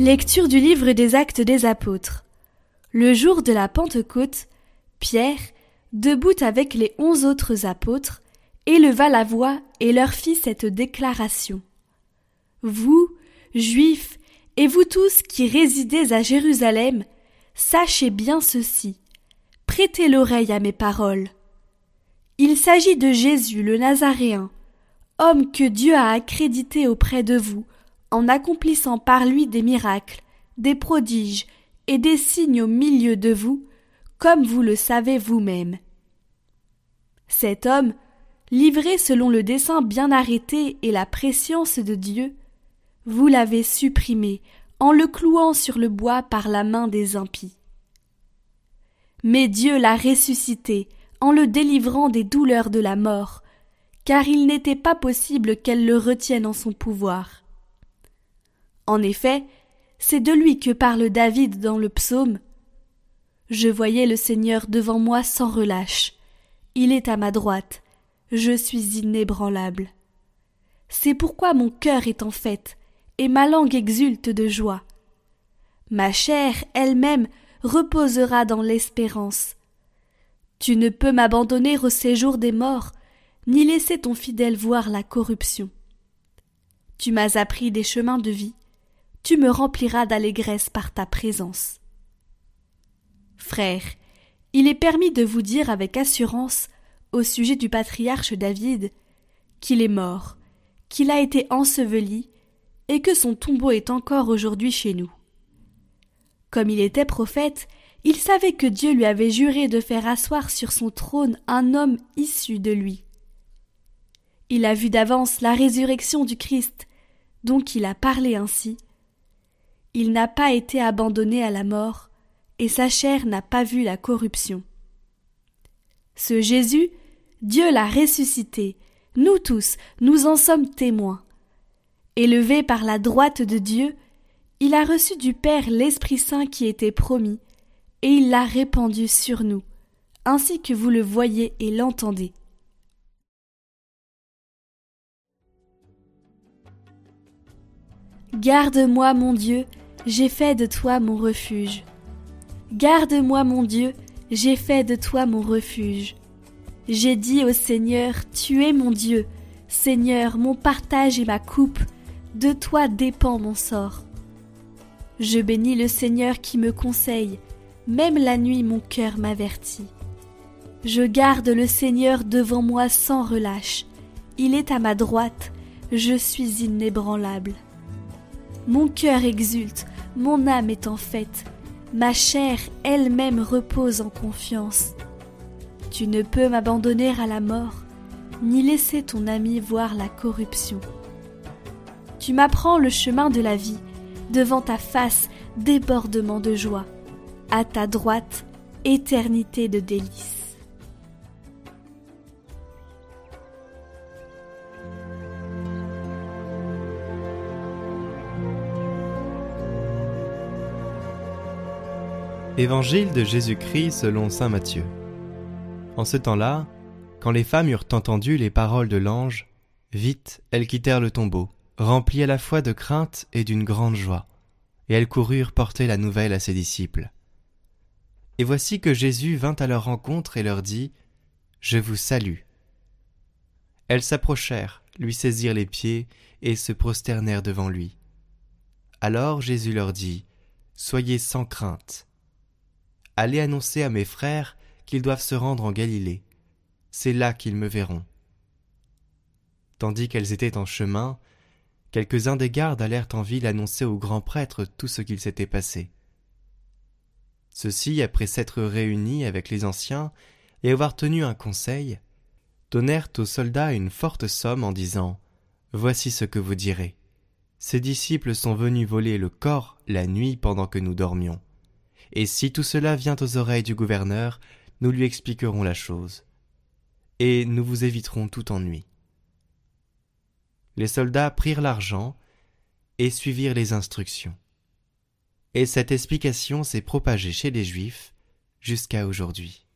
Lecture du livre des actes des apôtres. Le jour de la Pentecôte, Pierre, debout avec les onze autres apôtres, éleva la voix et leur fit cette déclaration. Vous, Juifs, et vous tous qui résidez à Jérusalem, sachez bien ceci. Prêtez l'oreille à mes paroles. Il s'agit de Jésus le Nazaréen, homme que Dieu a accrédité auprès de vous, en accomplissant par lui des miracles, des prodiges et des signes au milieu de vous, comme vous le savez vous-même. Cet homme, livré selon le dessein bien arrêté et la préscience de Dieu, vous l'avez supprimé en le clouant sur le bois par la main des impies. Mais Dieu l'a ressuscité en le délivrant des douleurs de la mort, car il n'était pas possible qu'elle le retienne en son pouvoir. En effet, c'est de lui que parle David dans le psaume. Je voyais le Seigneur devant moi sans relâche. Il est à ma droite. Je suis inébranlable. C'est pourquoi mon cœur est en fête, et ma langue exulte de joie. Ma chair elle-même reposera dans l'espérance. Tu ne peux m'abandonner au séjour des morts, ni laisser ton fidèle voir la corruption. Tu m'as appris des chemins de vie, tu me rempliras d'allégresse par ta présence. Frères, il est permis de vous dire avec assurance, au sujet du patriarche David, qu'il est mort, qu'il a été enseveli, et que son tombeau est encore aujourd'hui chez nous. Comme il était prophète, il savait que Dieu lui avait juré de faire asseoir sur son trône un homme issu de lui. Il a vu d'avance la résurrection du Christ, donc il a parlé ainsi. Il n'a pas été abandonné à la mort, et sa chair n'a pas vu la corruption. Ce Jésus, Dieu l'a ressuscité, nous tous, nous en sommes témoins. Élevé par la droite de Dieu, il a reçu du Père l'Esprit Saint qui était promis, et il l'a répandu sur nous, ainsi que vous le voyez et l'entendez. Garde-moi, mon Dieu, j'ai fait de toi mon refuge. Garde-moi, mon Dieu, j'ai fait de toi mon refuge. J'ai dit au Seigneur, Tu es mon Dieu, Seigneur, mon partage et ma coupe, de toi dépend mon sort. Je bénis le Seigneur qui me conseille, même la nuit mon cœur m'avertit. Je garde le Seigneur devant moi sans relâche, il est à ma droite, je suis inébranlable. Mon cœur exulte, mon âme est en fête, ma chair elle-même repose en confiance. Tu ne peux m'abandonner à la mort, ni laisser ton ami voir la corruption. Tu m'apprends le chemin de la vie, devant ta face débordement de joie, à ta droite éternité de délices. Évangile de Jésus-Christ selon Saint Matthieu. En ce temps-là, quand les femmes eurent entendu les paroles de l'ange, vite elles quittèrent le tombeau, remplies à la fois de crainte et d'une grande joie, et elles coururent porter la nouvelle à ses disciples. Et voici que Jésus vint à leur rencontre et leur dit Je vous salue. Elles s'approchèrent, lui saisirent les pieds et se prosternèrent devant lui. Alors Jésus leur dit Soyez sans crainte Allez annoncer à mes frères qu'ils doivent se rendre en Galilée. C'est là qu'ils me verront. Tandis qu'elles étaient en chemin, quelques-uns des gardes allèrent en ville annoncer au grand prêtre tout ce qu'il s'était passé. Ceux-ci, après s'être réunis avec les anciens et avoir tenu un conseil, donnèrent aux soldats une forte somme en disant Voici ce que vous direz. Ces disciples sont venus voler le corps la nuit pendant que nous dormions et si tout cela vient aux oreilles du gouverneur, nous lui expliquerons la chose, et nous vous éviterons tout ennui. Les soldats prirent l'argent et suivirent les instructions. Et cette explication s'est propagée chez les Juifs jusqu'à aujourd'hui.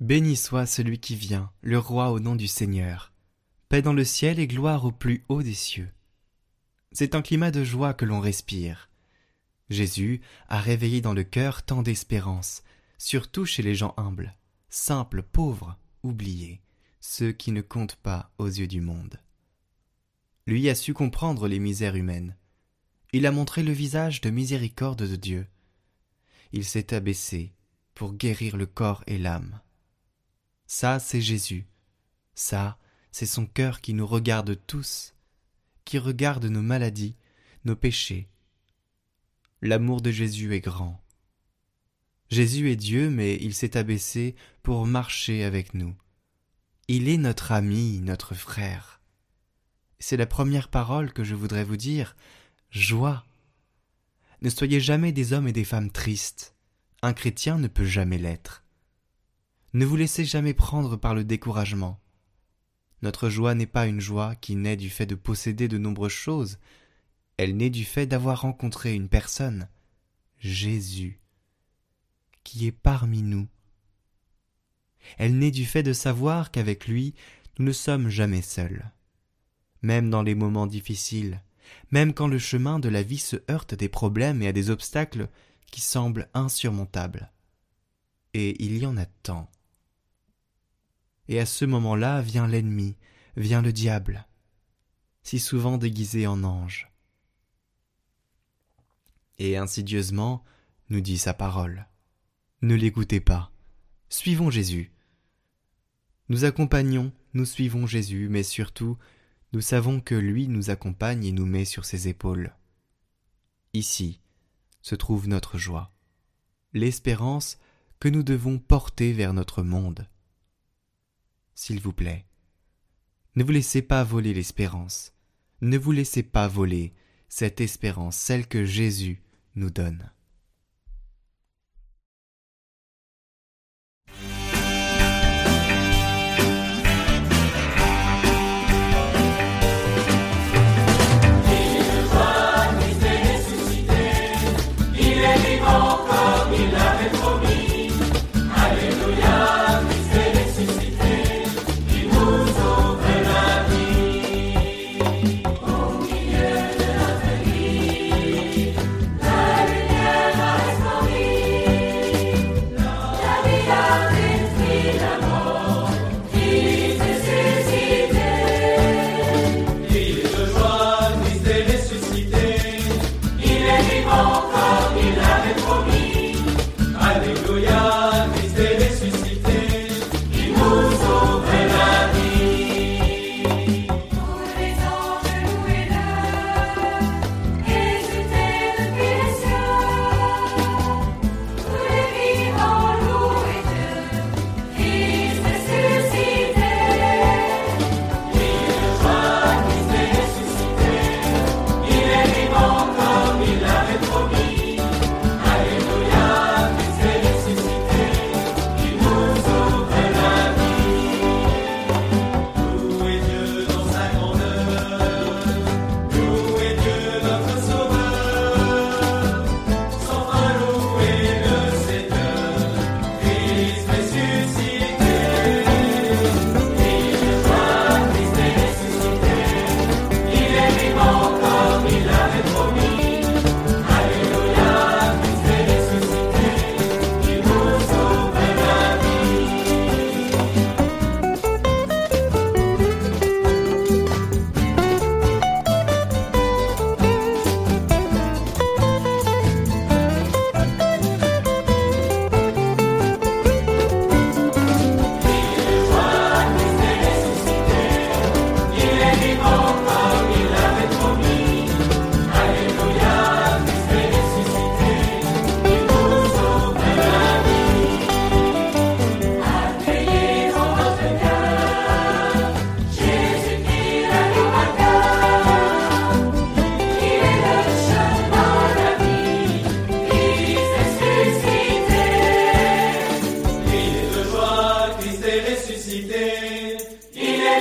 Béni soit celui qui vient, le roi au nom du Seigneur. Paix dans le ciel et gloire au plus haut des cieux. C'est un climat de joie que l'on respire. Jésus a réveillé dans le cœur tant d'espérance, surtout chez les gens humbles, simples, pauvres, oubliés, ceux qui ne comptent pas aux yeux du monde. Lui a su comprendre les misères humaines. Il a montré le visage de miséricorde de Dieu. Il s'est abaissé pour guérir le corps et l'âme. Ça, c'est Jésus. Ça, c'est son cœur qui nous regarde tous, qui regarde nos maladies, nos péchés. L'amour de Jésus est grand. Jésus est Dieu, mais il s'est abaissé pour marcher avec nous. Il est notre ami, notre frère. C'est la première parole que je voudrais vous dire. Joie. Ne soyez jamais des hommes et des femmes tristes. Un chrétien ne peut jamais l'être. Ne vous laissez jamais prendre par le découragement. Notre joie n'est pas une joie qui naît du fait de posséder de nombreuses choses, elle naît du fait d'avoir rencontré une personne, Jésus, qui est parmi nous. Elle naît du fait de savoir qu'avec lui, nous ne sommes jamais seuls. Même dans les moments difficiles, même quand le chemin de la vie se heurte à des problèmes et à des obstacles qui semblent insurmontables. Et il y en a tant et à ce moment-là vient l'ennemi, vient le diable, si souvent déguisé en ange. Et insidieusement nous dit sa parole. Ne l'écoutez pas, suivons Jésus. Nous accompagnons, nous suivons Jésus, mais surtout nous savons que lui nous accompagne et nous met sur ses épaules. Ici se trouve notre joie, l'espérance que nous devons porter vers notre monde s'il vous plaît. Ne vous laissez pas voler l'espérance. Ne vous laissez pas voler cette espérance, celle que Jésus nous donne.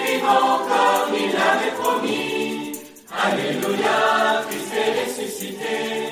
vivant comme il l'avait promis. Alléluia, Christ est ressuscité.